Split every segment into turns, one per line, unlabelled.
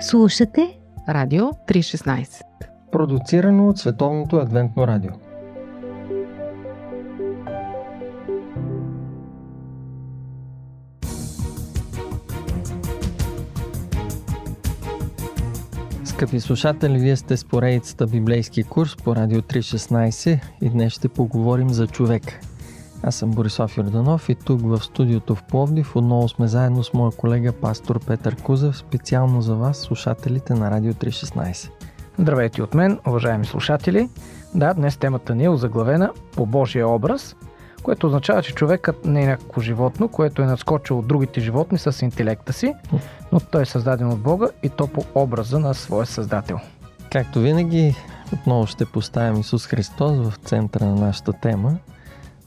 Слушате
Радио 316
Продуцирано от Световното адвентно радио Скъпи слушатели, вие сте с поредицата Библейски курс по Радио 316 и днес ще поговорим за човек. Аз съм Борисов Йорданов и тук в студиото в Пловдив отново сме заедно с моя колега пастор Петър Кузев, специално за вас, слушателите на Радио 316.
Здравейте от мен, уважаеми слушатели. Да, днес темата ни е озаглавена по Божия образ, което означава, че човекът не е някакво животно, което е надскочило от другите животни с интелекта си, но той е създаден от Бога и то по образа на своя създател.
Както винаги, отново ще поставим Исус Христос в центъра на нашата тема,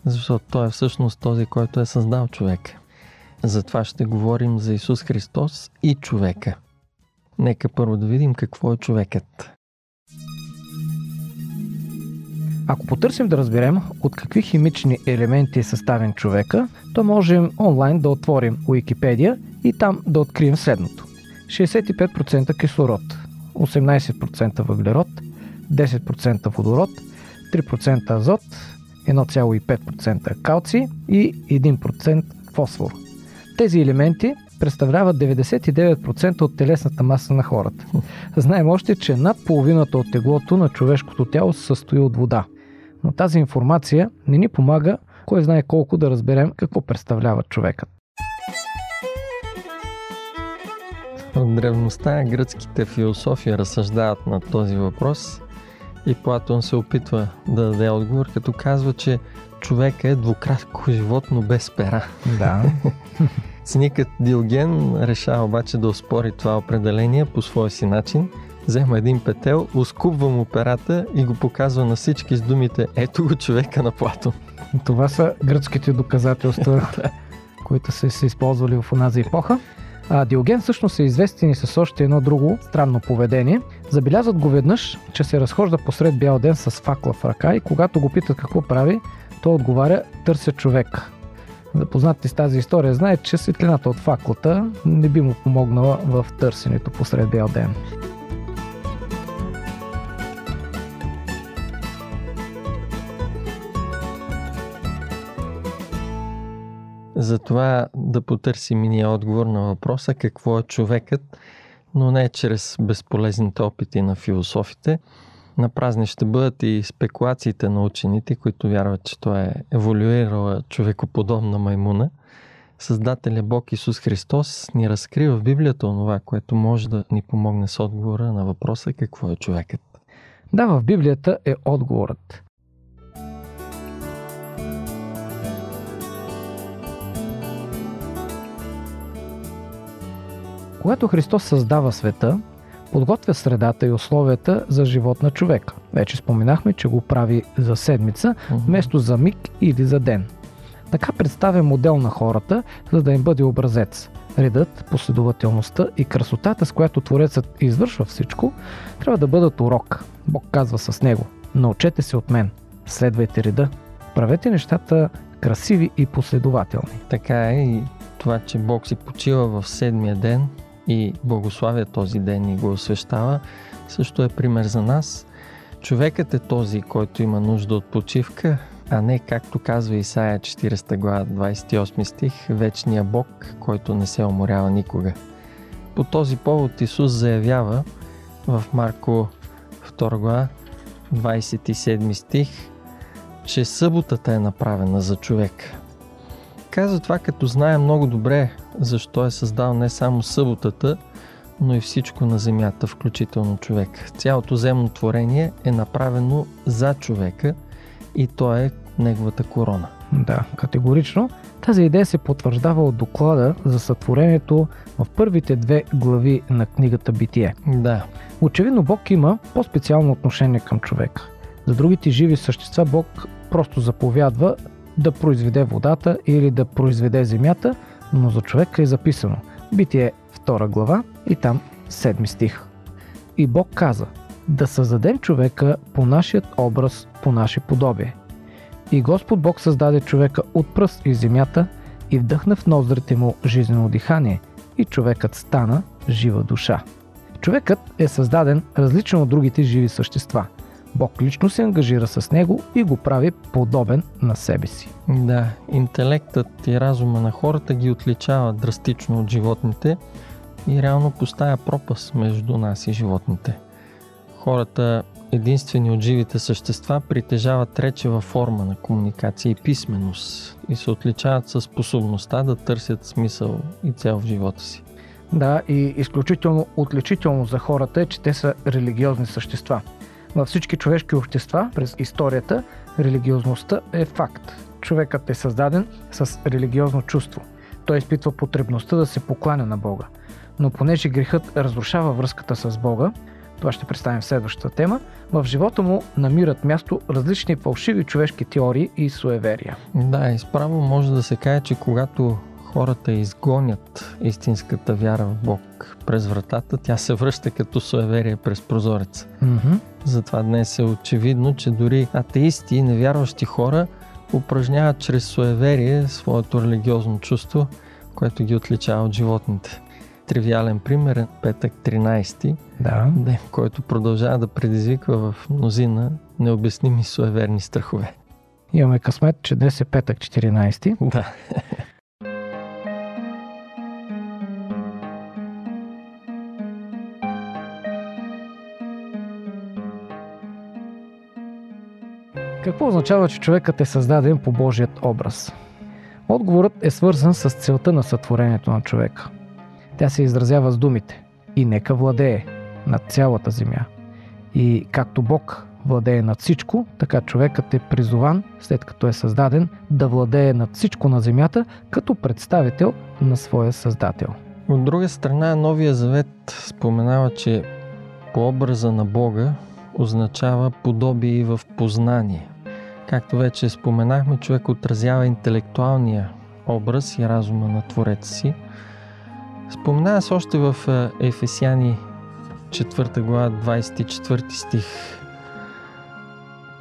защото Той е всъщност този, който е създал човека. Затова ще говорим за Исус Христос и човека. Нека първо да видим какво е човекът.
Ако потърсим да разберем от какви химични елементи е съставен човека, то можем онлайн да отворим Уикипедия и там да открием следното. 65% кислород, 18% въглерод, 10% водород, 3% азот, 1,5% калци и 1% фосфор. Тези елементи представляват 99% от телесната маса на хората. Знаем още, че над половината от теглото на човешкото тяло се състои от вода. Но тази информация не ни помага кой знае колко да разберем какво представлява човекът.
От древността гръцките философи разсъждават на този въпрос и Платон се опитва да даде отговор, като казва, че човек е двукратко животно без пера.
Да.
Циникът Дилген решава обаче да оспори това определение по своя си начин. Взема един петел, ускубва му перата и го показва на всички с думите Ето го човека на Платон.
Това са гръцките доказателства, които са се използвали в онази епоха. А Диоген всъщност е известен и с още едно друго странно поведение. Забелязват го веднъж, че се разхожда посред бял ден с факла в ръка и когато го питат какво прави, той отговаря търся човек. Запознатите с тази история знаят, че светлината от факлата не би му помогнала в търсенето посред бял ден.
Затова да потърсим и ние отговор на въпроса какво е човекът, но не чрез безполезните опити на философите. На празни ще бъдат и спекулациите на учените, които вярват, че той е еволюирала човекоподобна маймуна. Създателя Бог Исус Христос ни разкрива в Библията онова, което може да ни помогне с отговора на въпроса какво е човекът.
Да, в Библията е отговорът. Когато Христос създава света, подготвя средата и условията за живот на човека. Вече споменахме, че го прави за седмица, вместо за миг или за ден. Така представя модел на хората, за да им бъде образец. Редът, последователността и красотата, с която Творецът извършва всичко, трябва да бъдат урок. Бог казва с него. Научете се от мен. Следвайте реда. Правете нещата красиви и последователни.
Така е и това, че Бог си почива в седмия ден и благославя този ден и го освещава, също е пример за нас. Човекът е този, който има нужда от почивка, а не, както казва Исаия 40 глава 28 стих, вечния Бог, който не се уморява никога. По този повод Исус заявява в Марко 2 глава 27 стих, че съботата е направена за човек. Казва това, като знае много добре защо е създал не само съботата, но и всичко на земята, включително човек. Цялото земно творение е направено за човека и то е неговата корона.
Да, категорично. Тази идея се потвърждава от доклада за сътворението в първите две глави на книгата Битие.
Да.
Очевидно Бог има по-специално отношение към човека. За другите живи същества Бог просто заповядва да произведе водата или да произведе земята, но за човека е записано. Битие 2 глава и там 7 стих. И Бог каза, да създадем човека по нашият образ, по наше подобие. И Господ Бог създаде човека от пръст и земята и вдъхна в ноздрите му жизнено дихание и човекът стана жива душа. Човекът е създаден различен от другите живи същества. Бог лично се ангажира с него и го прави подобен на себе си.
Да, интелектът и разума на хората ги отличава драстично от животните и реално поставя пропаст между нас и животните. Хората, единствени от живите същества, притежават речева форма на комуникация и писменост и се отличават със способността да търсят смисъл и цел в живота си.
Да, и изключително отличително за хората е, че те са религиозни същества. Във всички човешки общества през историята религиозността е факт. Човекът е създаден с религиозно чувство. Той изпитва потребността да се покланя на Бога. Но понеже грехът разрушава връзката с Бога, това ще представим в следващата тема, в живота му намират място различни фалшиви човешки теории и суеверия.
Да, изправо може да се каже, че когато хората изгонят истинската вяра в Бог през вратата, тя се връща като суеверие през прозореца.
Mm-hmm.
Затова днес е очевидно, че дори атеисти и невярващи хора упражняват чрез суеверие своето религиозно чувство, което ги отличава от животните. Тривиален пример е петък 13,
Да.
ден, който продължава да предизвиква в мнозина необясними суеверни страхове.
Имаме късмет, че днес е петък 14.
Да.
Какво означава, че човекът е създаден по Божият образ? Отговорът е свързан с целта на сътворението на човека. Тя се изразява с думите и нека владее над цялата земя. И както Бог владее над всичко, така човекът е призован, след като е създаден, да владее над всичко на земята, като представител на своя Създател.
От друга страна, Новия Завет споменава, че по образа на Бога означава подобие в познание. Както вече споменахме, човек отразява интелектуалния образ и разума на Твореца си. Споменава се още в е, Ефесяни 4 глава 24 стих,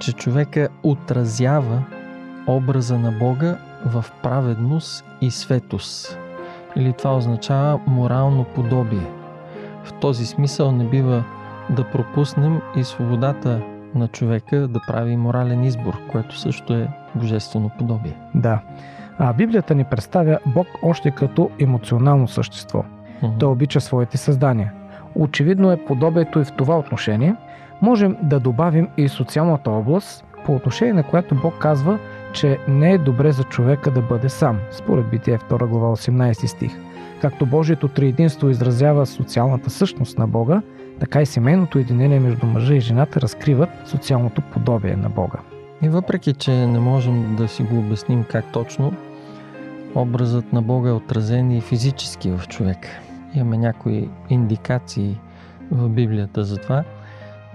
че човека отразява образа на Бога в праведност и светост. Или това означава морално подобие. В този смисъл не бива да пропуснем и свободата на човека да прави морален избор, което също е божествено подобие.
Да. А Библията ни представя Бог още като емоционално същество. Той обича своите създания. Очевидно е подобието и в това отношение. Можем да добавим и социалната област, по отношение на която Бог казва, че не е добре за човека да бъде сам, според Битие 2 глава 18 стих. Както Божието триединство изразява социалната същност на Бога, така и семейното единение между мъжа и жената разкриват социалното подобие на Бога.
И въпреки, че не можем да си го обясним как точно, образът на Бога е отразен и физически в човека. Имаме някои индикации в Библията за това.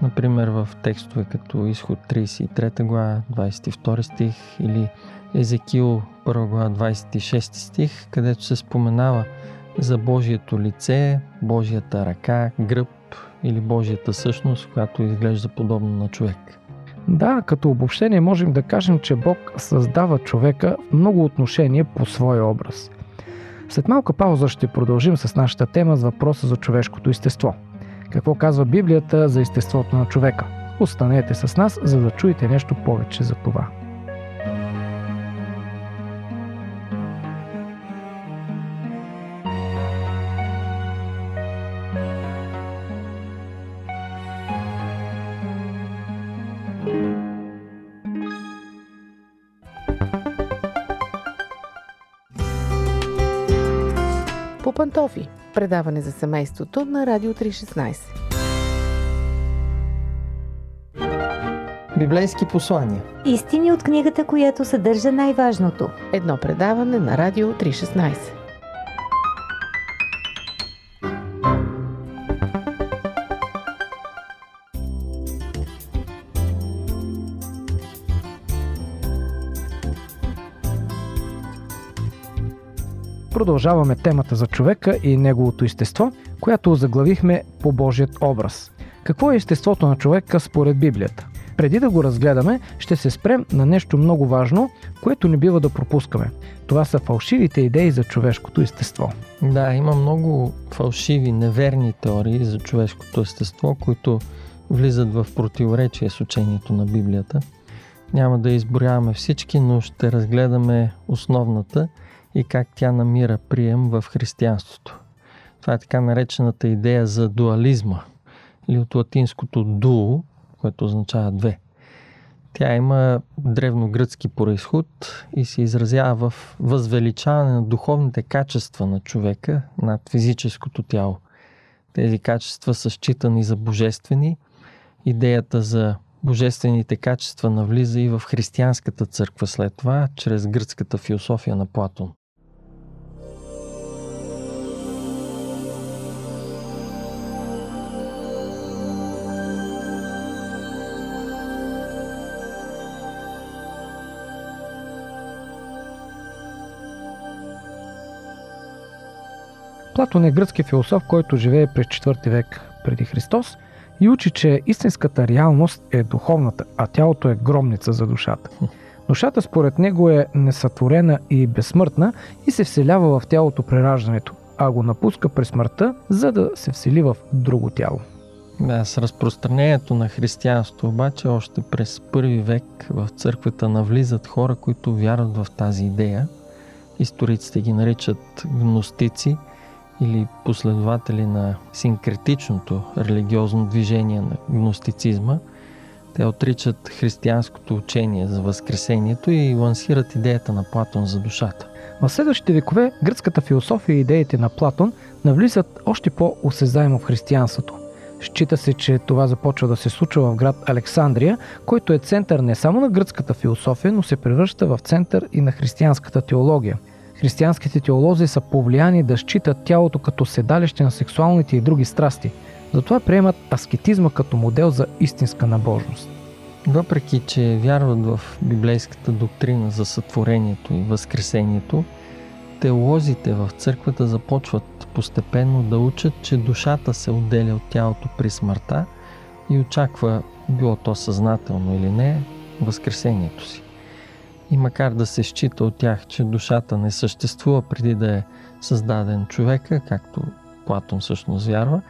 Например, в текстове като Изход 33 глава, 22 стих или Езекил 1 глава, 26 стих, където се споменава за Божието лице, Божията ръка, гръб или Божията същност, която изглежда подобно на човек.
Да, като обобщение можем да кажем, че Бог създава човека в много отношения по своя образ. След малка пауза ще продължим с нашата тема с въпроса за човешкото естество. Какво казва Библията за естеството на човека? Останете с нас, за да чуете нещо повече за това.
Пантофи. Предаване за семейството на Радио 316.
Библейски послания.
Истини от книгата, която съдържа най-важното.
Едно предаване на Радио 316.
Продължаваме темата за човека и неговото естество, която заглавихме по Божият образ. Какво е естеството на човека според Библията? Преди да го разгледаме, ще се спрем на нещо много важно, което не бива да пропускаме. Това са фалшивите идеи за човешкото естество.
Да, има много фалшиви, неверни теории за човешкото естество, които влизат в противоречие с учението на Библията. Няма да изброяваме всички, но ще разгледаме основната и как тя намира прием в християнството. Това е така наречената идея за дуализма, или от латинското дуо, което означава две. Тя има древногръцки происход и се изразява в възвеличаване на духовните качества на човека над физическото тяло. Тези качества са считани за божествени. Идеята за божествените качества навлиза и в християнската църква след това, чрез гръцката философия на Платон.
Платон е гръцки философ, който живее през 4 век преди Христос и учи, че истинската реалност е духовната, а тялото е гробница за душата. Душата според него е несътворена и безсмъртна и се вселява в тялото при раждането, а го напуска през смъртта, за да се всели в друго тяло.
Да, с разпространението на християнство обаче още през първи век в църквата навлизат хора, които вярват в тази идея. Историците ги наричат гностици – или последователи на синкретичното религиозно движение на гностицизма. Те отричат християнското учение за Възкресението и лансират идеята на Платон за душата.
В следващите векове гръцката философия и идеите на Платон навлизат още по-осезаемо в християнството. Счита се, че това започва да се случва в град Александрия, който е център не само на гръцката философия, но се превръща в център и на християнската теология – Християнските теолози са повлияни да считат тялото като седалище на сексуалните и други страсти. Затова приемат аскетизма като модел за истинска набожност.
Въпреки, че вярват в библейската доктрина за сътворението и възкресението, теолозите в църквата започват постепенно да учат, че душата се отделя от тялото при смъртта и очаква, било то съзнателно или не, възкресението си. И макар да се счита от тях, че душата не съществува преди да е създаден човека, както Платон всъщност вярва,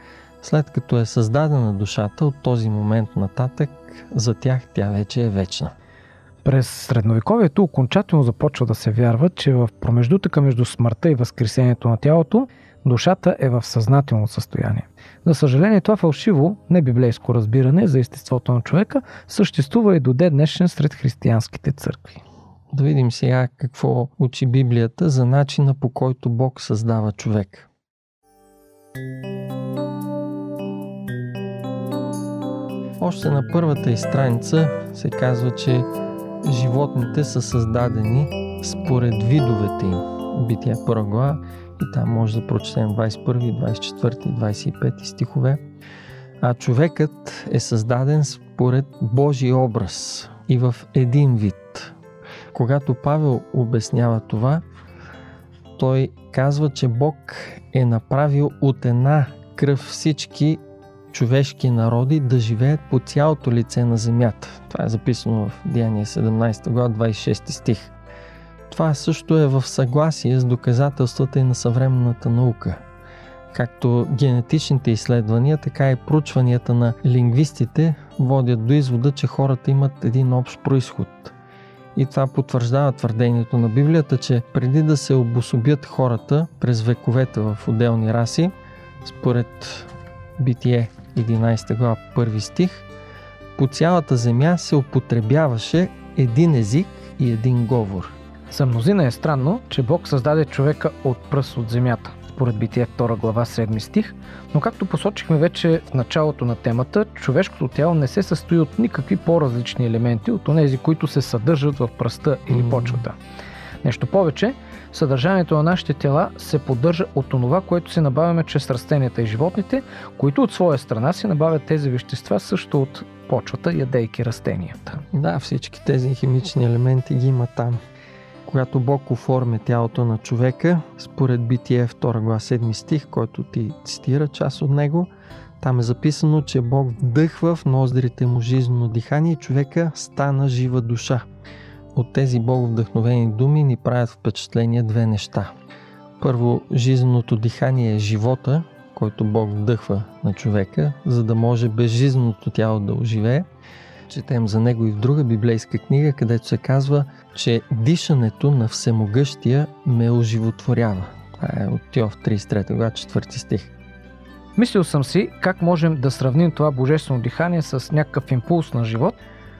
след като е създадена душата, от този момент нататък за тях тя вече е вечна.
През средновековието окончателно започва да се вярва, че в промеждутъка между смъртта и възкресението на тялото, душата е в съзнателно състояние. За съжаление, това фалшиво, небиблейско разбиране за естеството на човека съществува и до ден днешен сред християнските църкви.
Да видим сега какво учи Библията за начина по който Бог създава човек. Още на първата и страница се казва, че животните са създадени според видовете им. Бития първа глава и там може да прочетем 21, 24, 25 стихове. А човекът е създаден според Божий образ и в един вид. Когато Павел обяснява това, той казва, че Бог е направил от една кръв всички човешки народи да живеят по цялото лице на земята. Това е записано в Деяние 17 глава 26 стих. Това също е в съгласие с доказателствата и на съвременната наука. Както генетичните изследвания, така и проучванията на лингвистите водят до извода, че хората имат един общ происход – и това потвърждава твърдението на Библията, че преди да се обособят хората през вековете в отделни раси, според Битие 11 глава 1 стих, по цялата земя се употребяваше един език и един говор.
За мнозина е странно, че Бог създаде човека от пръст от земята според Битие 2 глава 7 стих, но както посочихме вече в началото на темата, човешкото тяло не се състои от никакви по-различни елементи от тези, които се съдържат в пръста или почвата. Нещо повече, съдържанието на нашите тела се поддържа от това, което се набавяме чрез растенията и животните, които от своя страна се набавят тези вещества също от почвата, ядейки растенията.
Да, всички тези химични елементи ги има там когато Бог оформя тялото на човека, според Битие 2 глава 7 стих, който ти цитира част от него, Там е записано, че Бог вдъхва в ноздрите му жизнено дихание и човека стана жива душа. От тези Бог вдъхновени думи ни правят впечатление две неща. Първо, жизненото дихание е живота, който Бог вдъхва на човека, за да може безжизненото тяло да оживее. Четем за него и в друга библейска книга, където се казва, че дишането на всемогъщия ме оживотворява. Това е от Тиов 33 глава 4 стих.
Мислил съм си как можем да сравним това божествено дихание с някакъв импулс на живот.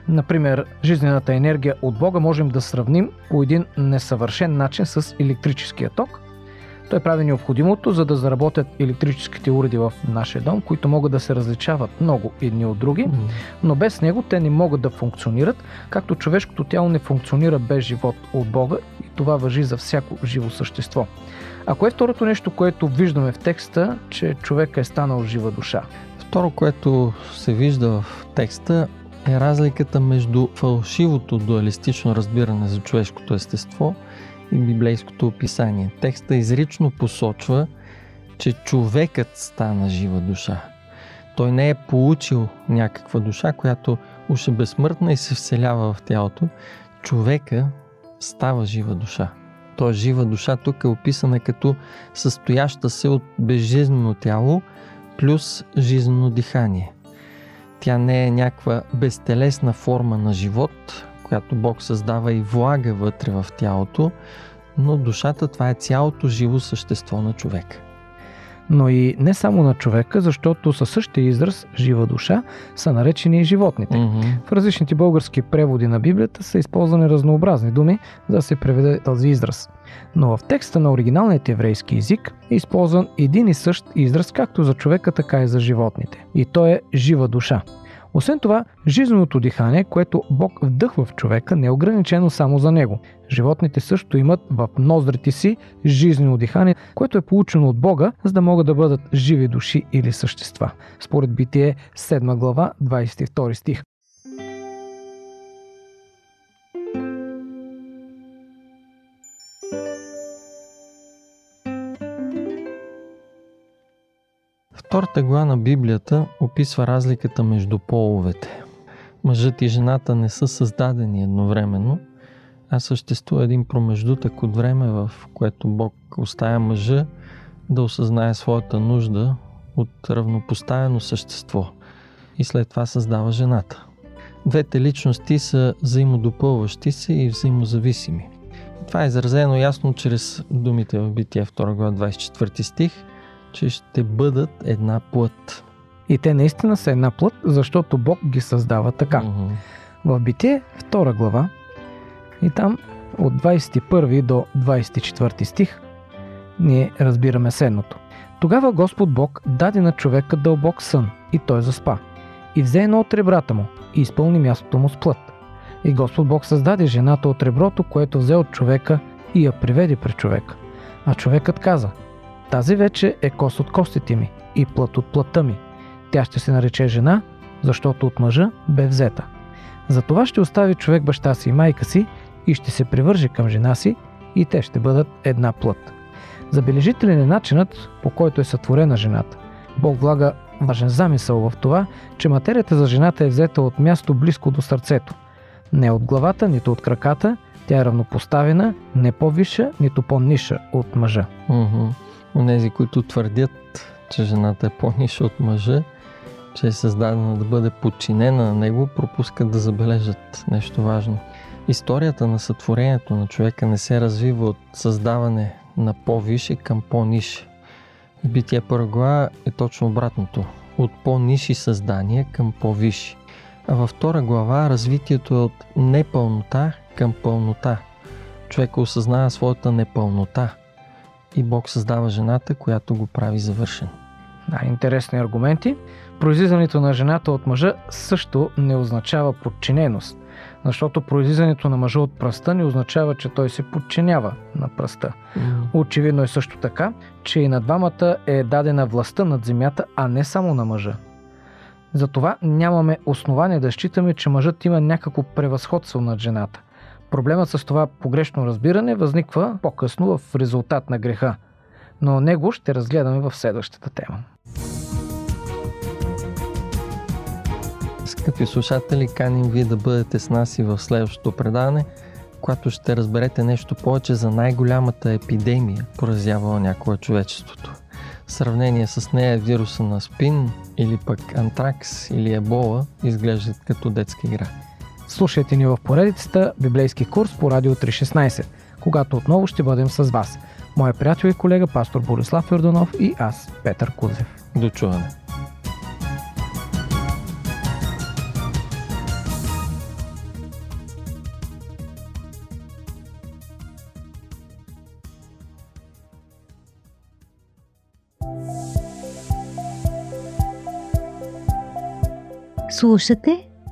Например, жизнената енергия от Бога можем да сравним по един несъвършен начин с електрическия ток. Той прави необходимото, за да заработят електрическите уреди в нашия дом, които могат да се различават много едни от други, но без него те не могат да функционират, както човешкото тяло не функционира без живот от Бога и това въжи за всяко живо същество. А кое е второто нещо, което виждаме в текста, че човека е станал жива душа?
Второ, което се вижда в текста е разликата между фалшивото дуалистично разбиране за човешкото естество и библейското описание. Текста изрично посочва, че човекът стана жива душа. Той не е получил някаква душа, която уж е безсмъртна и се вселява в тялото. Човека става жива душа. Той жива душа тук е описана като състояща се от безжизнено тяло плюс жизнено дихание. Тя не е някаква безтелесна форма на живот, която Бог създава и влага вътре в тялото, но душата това е цялото живо същество на човека.
Но и не само на човека, защото със същия израз жива душа са наречени и животните.
Mm-hmm.
В различните български преводи на Библията са използвани разнообразни думи, за да се преведе този израз. Но в текста на оригиналният еврейски език е използван един и същ израз както за човека, така и за животните. И то е жива душа. Освен това, жизненото дихание, което Бог вдъхва в човека, не е ограничено само за него. Животните също имат в ноздрите си жизнено дихание, което е получено от Бога, за да могат да бъдат живи души или същества. Според Битие 7 глава 22 стих.
Втората глава на Библията описва разликата между половете. Мъжът и жената не са създадени едновременно, а съществува един промеждутък от време, в което Бог оставя мъжа да осъзнае своята нужда от равнопоставено същество и след това създава жената. Двете личности са взаимодопълващи се и взаимозависими. Това е изразено ясно чрез думите в Битие 2 глава 24 стих – че ще бъдат една плът.
И те наистина са една плът, защото Бог ги създава така.
Mm-hmm.
В Битие, 2 глава, и там от 21 до 24 стих, ние разбираме следното. Тогава Господ Бог даде на човека дълбок сън и той заспа. И взе едно от ребрата му и изпълни мястото му с плът. И Господ Бог създаде жената от реброто, което взе от човека и я приведе при човека. А човекът каза – тази вече е кост от костите ми и плът от плътта ми. Тя ще се нарече жена, защото от мъжа бе взета. Затова ще остави човек баща си и майка си и ще се привърже към жена си и те ще бъдат една плът. Забележителен е начинът, по който е сътворена жената. Бог влага важен замисъл в това, че материята за жената е взета от място близко до сърцето. Не от главата, нито от краката, тя е равнопоставена, не по-виша, нито по-ниша от мъжа.
Mm-hmm. Онези, които твърдят, че жената е по-ниша от мъжа, че е създадена да бъде подчинена на него, пропускат да забележат нещо важно. Историята на сътворението на човека не се развива от създаване на по-више към по-нише. Битие първа глава е точно обратното. От по-ниши създания към по-висши. А във втора глава развитието е от непълнота към пълнота. Човека осъзнава своята непълнота – и Бог създава жената, която го прави завършен.
Да, интересни аргументи. Произлизането на жената от мъжа също не означава подчиненост, защото произлизането на мъжа от пръста не означава, че той се подчинява на пръста. Очевидно е също така, че и на двамата е дадена властта над земята, а не само на мъжа. Затова нямаме основание да считаме, че мъжът има някакво превъзходство над жената. Проблемът с това погрешно разбиране възниква по-късно в резултат на греха, но него ще разгледаме в следващата тема.
Скъпи слушатели, каним ви да бъдете с нас и в следващото предаване, когато ще разберете нещо повече за най-голямата епидемия, поразявала някога човечеството. В сравнение с нея вируса на спин или пък антракс или ебола изглеждат като детска игра.
Слушайте ни в поредицата Библейски курс по Радио 316, когато отново ще бъдем с вас. Моя приятел и колега пастор Борислав Йорданов и аз, Петър Кузев.
До чуване!
Слушате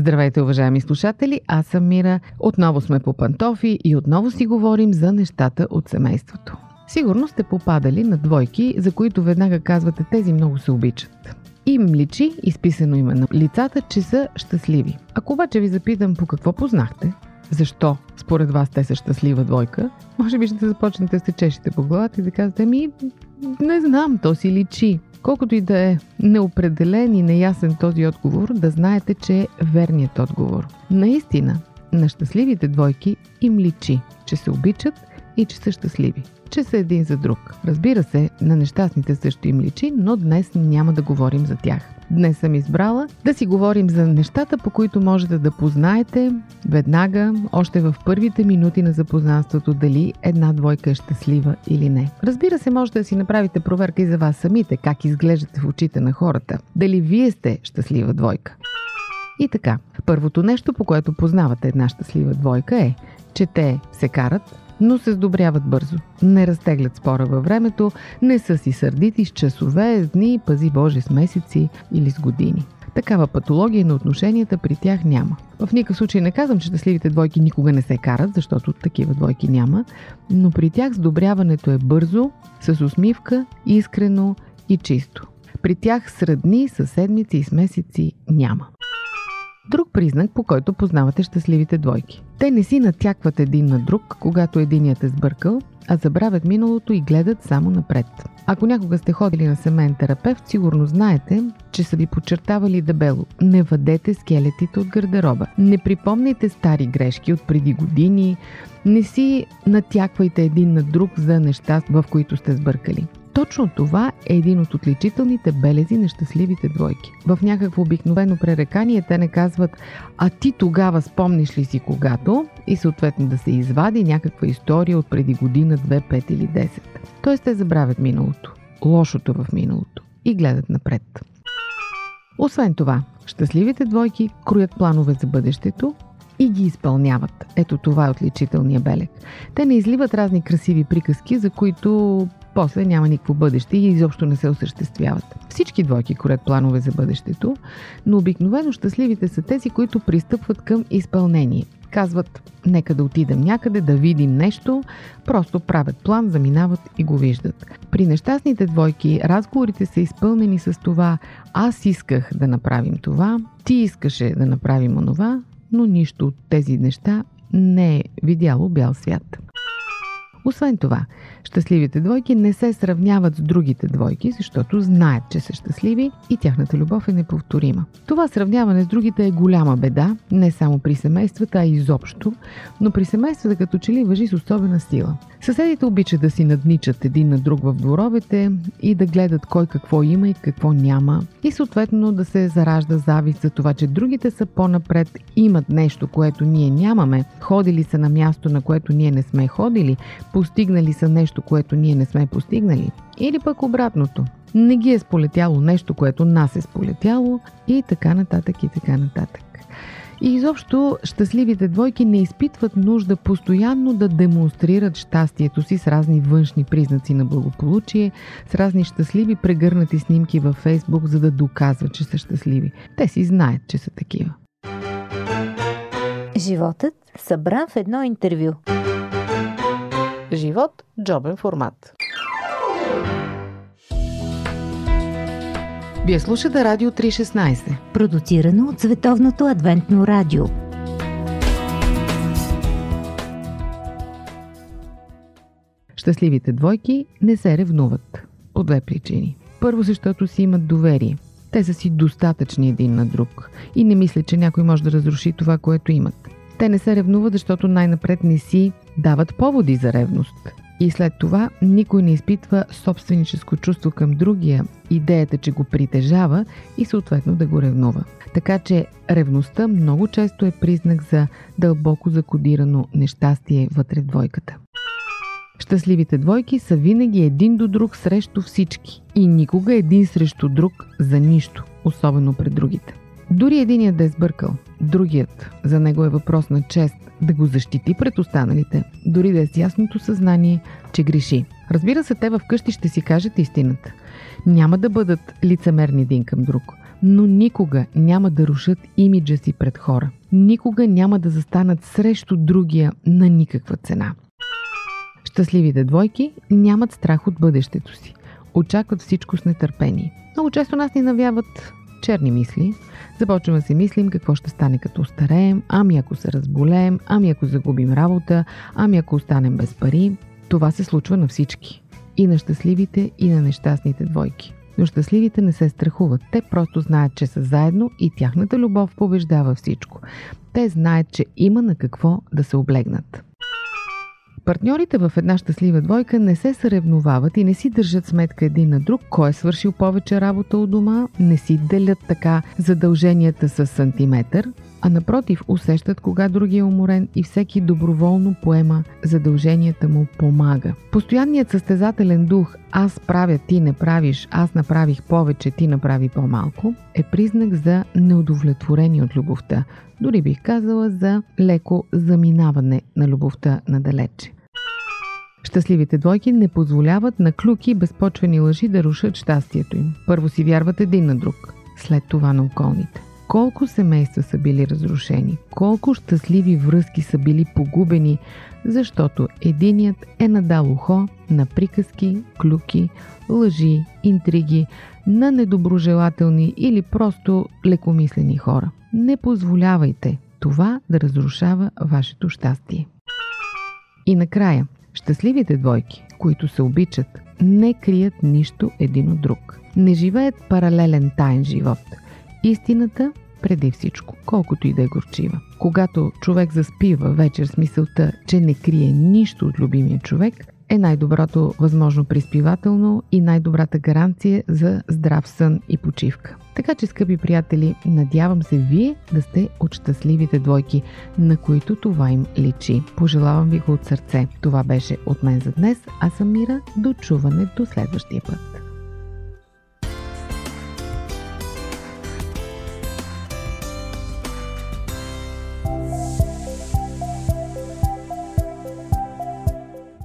Здравейте, уважаеми слушатели! Аз съм Мира. Отново сме по пантофи и отново си говорим за нещата от семейството. Сигурно сте попадали на двойки, за които веднага казвате тези много се обичат. Им личи, изписано има на лицата, че са щастливи. Ако обаче ви запитам по какво познахте, защо според вас те са щастлива двойка, може би ще започнете да се чешете по главата и да кажете, ми, не знам, то си личи. Колкото и да е неопределен и неясен този отговор, да знаете, че е верният отговор. Наистина, на щастливите двойки им личи, че се обичат и че са щастливи. Че са един за друг. Разбира се, на нещастните също им личи, но днес няма да говорим за тях. Днес съм избрала да си говорим за нещата, по които можете да познаете веднага, още в първите минути на запознанството, дали една двойка е щастлива или не. Разбира се, можете да си направите проверка и за вас самите, как изглеждате в очите на хората. Дали вие сте щастлива двойка. И така, първото нещо, по което познавате една щастлива двойка е, че те се карат, но се сдобряват бързо. Не разтеглят спора във времето, не са си сърдити с часове, с дни, пази Боже с месеци или с години. Такава патология на отношенията при тях няма. В никакъв случай не казвам, че щастливите двойки никога не се карат, защото такива двойки няма, но при тях сдобряването е бързо, с усмивка, искрено и чисто. При тях средни със седмици и с месеци няма. Друг признак, по който познавате щастливите двойки. Те не си натякват един на друг, когато единият е сбъркал, а забравят миналото и гледат само напред. Ако някога сте ходили на семейен терапевт, сигурно знаете, че са ви подчертавали дебело. Не въдете скелетите от гардероба. Не припомняйте стари грешки от преди години. Не си натяквайте един на друг за неща, в които сте сбъркали. Точно това е един от отличителните белези на щастливите двойки. В някакво обикновено пререкание те не казват «А ти тогава спомниш ли си когато?» и съответно да се извади някаква история от преди година, 2, 5 или 10. Тоест те забравят миналото, лошото в миналото и гледат напред. Освен това, щастливите двойки кроят планове за бъдещето и ги изпълняват. Ето това е отличителния белег. Те не изливат разни красиви приказки, за които после няма никакво бъдеще и изобщо не се осъществяват. Всички двойки корят планове за бъдещето, но обикновено щастливите са тези, които пристъпват към изпълнение. Казват, нека да отидем някъде, да видим нещо, просто правят план, заминават и го виждат. При нещастните двойки разговорите са изпълнени с това, аз исках да направим това, ти искаше да направим онова, но нищо от тези неща не е видяло бял свят. Освен това, щастливите двойки не се сравняват с другите двойки, защото знаят, че са щастливи и тяхната любов е неповторима. Това сравняване с другите е голяма беда, не само при семействата, а изобщо, но при семействата като че ли въжи с особена сила. Съседите обичат да си надничат един на друг в дворовете и да гледат кой какво има и какво няма. И съответно да се заражда завист за това, че другите са по-напред, имат нещо, което ние нямаме, ходили са на място, на което ние не сме ходили, постигнали са нещо, което ние не сме постигнали. Или пък обратното. Не ги е сполетяло нещо, което нас е сполетяло и така нататък и така нататък. И изобщо щастливите двойки не изпитват нужда постоянно да демонстрират щастието си с разни външни признаци на благополучие, с разни щастливи прегърнати снимки във Фейсбук, за да доказват, че са щастливи. Те си знаят, че са такива.
Животът събран в едно интервю.
Живот – джобен формат. Вие слушате Радио 316.
Продуцирано от Световното адвентно радио.
Щастливите двойки не се ревнуват. По две причини. Първо, защото си имат доверие. Те са си достатъчни един на друг и не мислят, че някой може да разруши това, което имат. Те не се ревнуват, защото най-напред не си дават поводи за ревност. И след това никой не изпитва собственическо чувство към другия, идеята, че го притежава и съответно да го ревнува. Така че ревността много често е признак за дълбоко закодирано нещастие вътре в двойката. Щастливите двойки са винаги един до друг срещу всички и никога един срещу друг за нищо, особено пред другите. Дори единият да е сбъркал, другият за него е въпрос на чест да го защити пред останалите, дори да е с ясното съзнание, че греши. Разбира се, те вкъщи ще си кажат истината. Няма да бъдат лицемерни един към друг, но никога няма да рушат имиджа си пред хора. Никога няма да застанат срещу другия на никаква цена. Щастливите двойки нямат страх от бъдещето си. Очакват всичко с нетърпение. Много често нас ни навяват черни мисли, Започваме да си мислим какво ще стане като стареем, ами ако се разболеем, ами ако загубим работа, ами ако останем без пари. Това се случва на всички. И на щастливите, и на нещастните двойки. Но щастливите не се страхуват. Те просто знаят, че са заедно и тяхната любов побеждава всичко. Те знаят, че има на какво да се облегнат. Партньорите в една щастлива двойка не се съревновават и не си държат сметка един на друг, кой е свършил повече работа от дома, не си делят така задълженията с сантиметър, а напротив усещат кога други е уморен и всеки доброволно поема задълженията му помага. Постоянният състезателен дух аз правя, ти не правиш, аз направих повече, ти направи по-малко е признак за неудовлетворение от любовта. Дори бих казала за леко заминаване на любовта надалече. Щастливите двойки не позволяват на клюки безпочвени лъжи да рушат щастието им. Първо си вярват един на друг, след това на околните. Колко семейства са били разрушени, колко щастливи връзки са били погубени, защото единият е надал ухо на приказки, клюки, лъжи, интриги, на недоброжелателни или просто лекомислени хора. Не позволявайте това да разрушава вашето щастие. И накрая, щастливите двойки, които се обичат, не крият нищо един от друг. Не живеят паралелен тайн живот. Истината преди всичко, колкото и да е горчива. Когато човек заспива вечер с мисълта, че не крие нищо от любимия човек, е най-доброто възможно приспивателно и най-добрата гаранция за здрав сън и почивка. Така че, скъпи приятели, надявам се вие да сте от щастливите двойки, на които това им личи. Пожелавам ви го от сърце. Това беше от мен за днес. Аз съм Мира. До чуване до следващия път.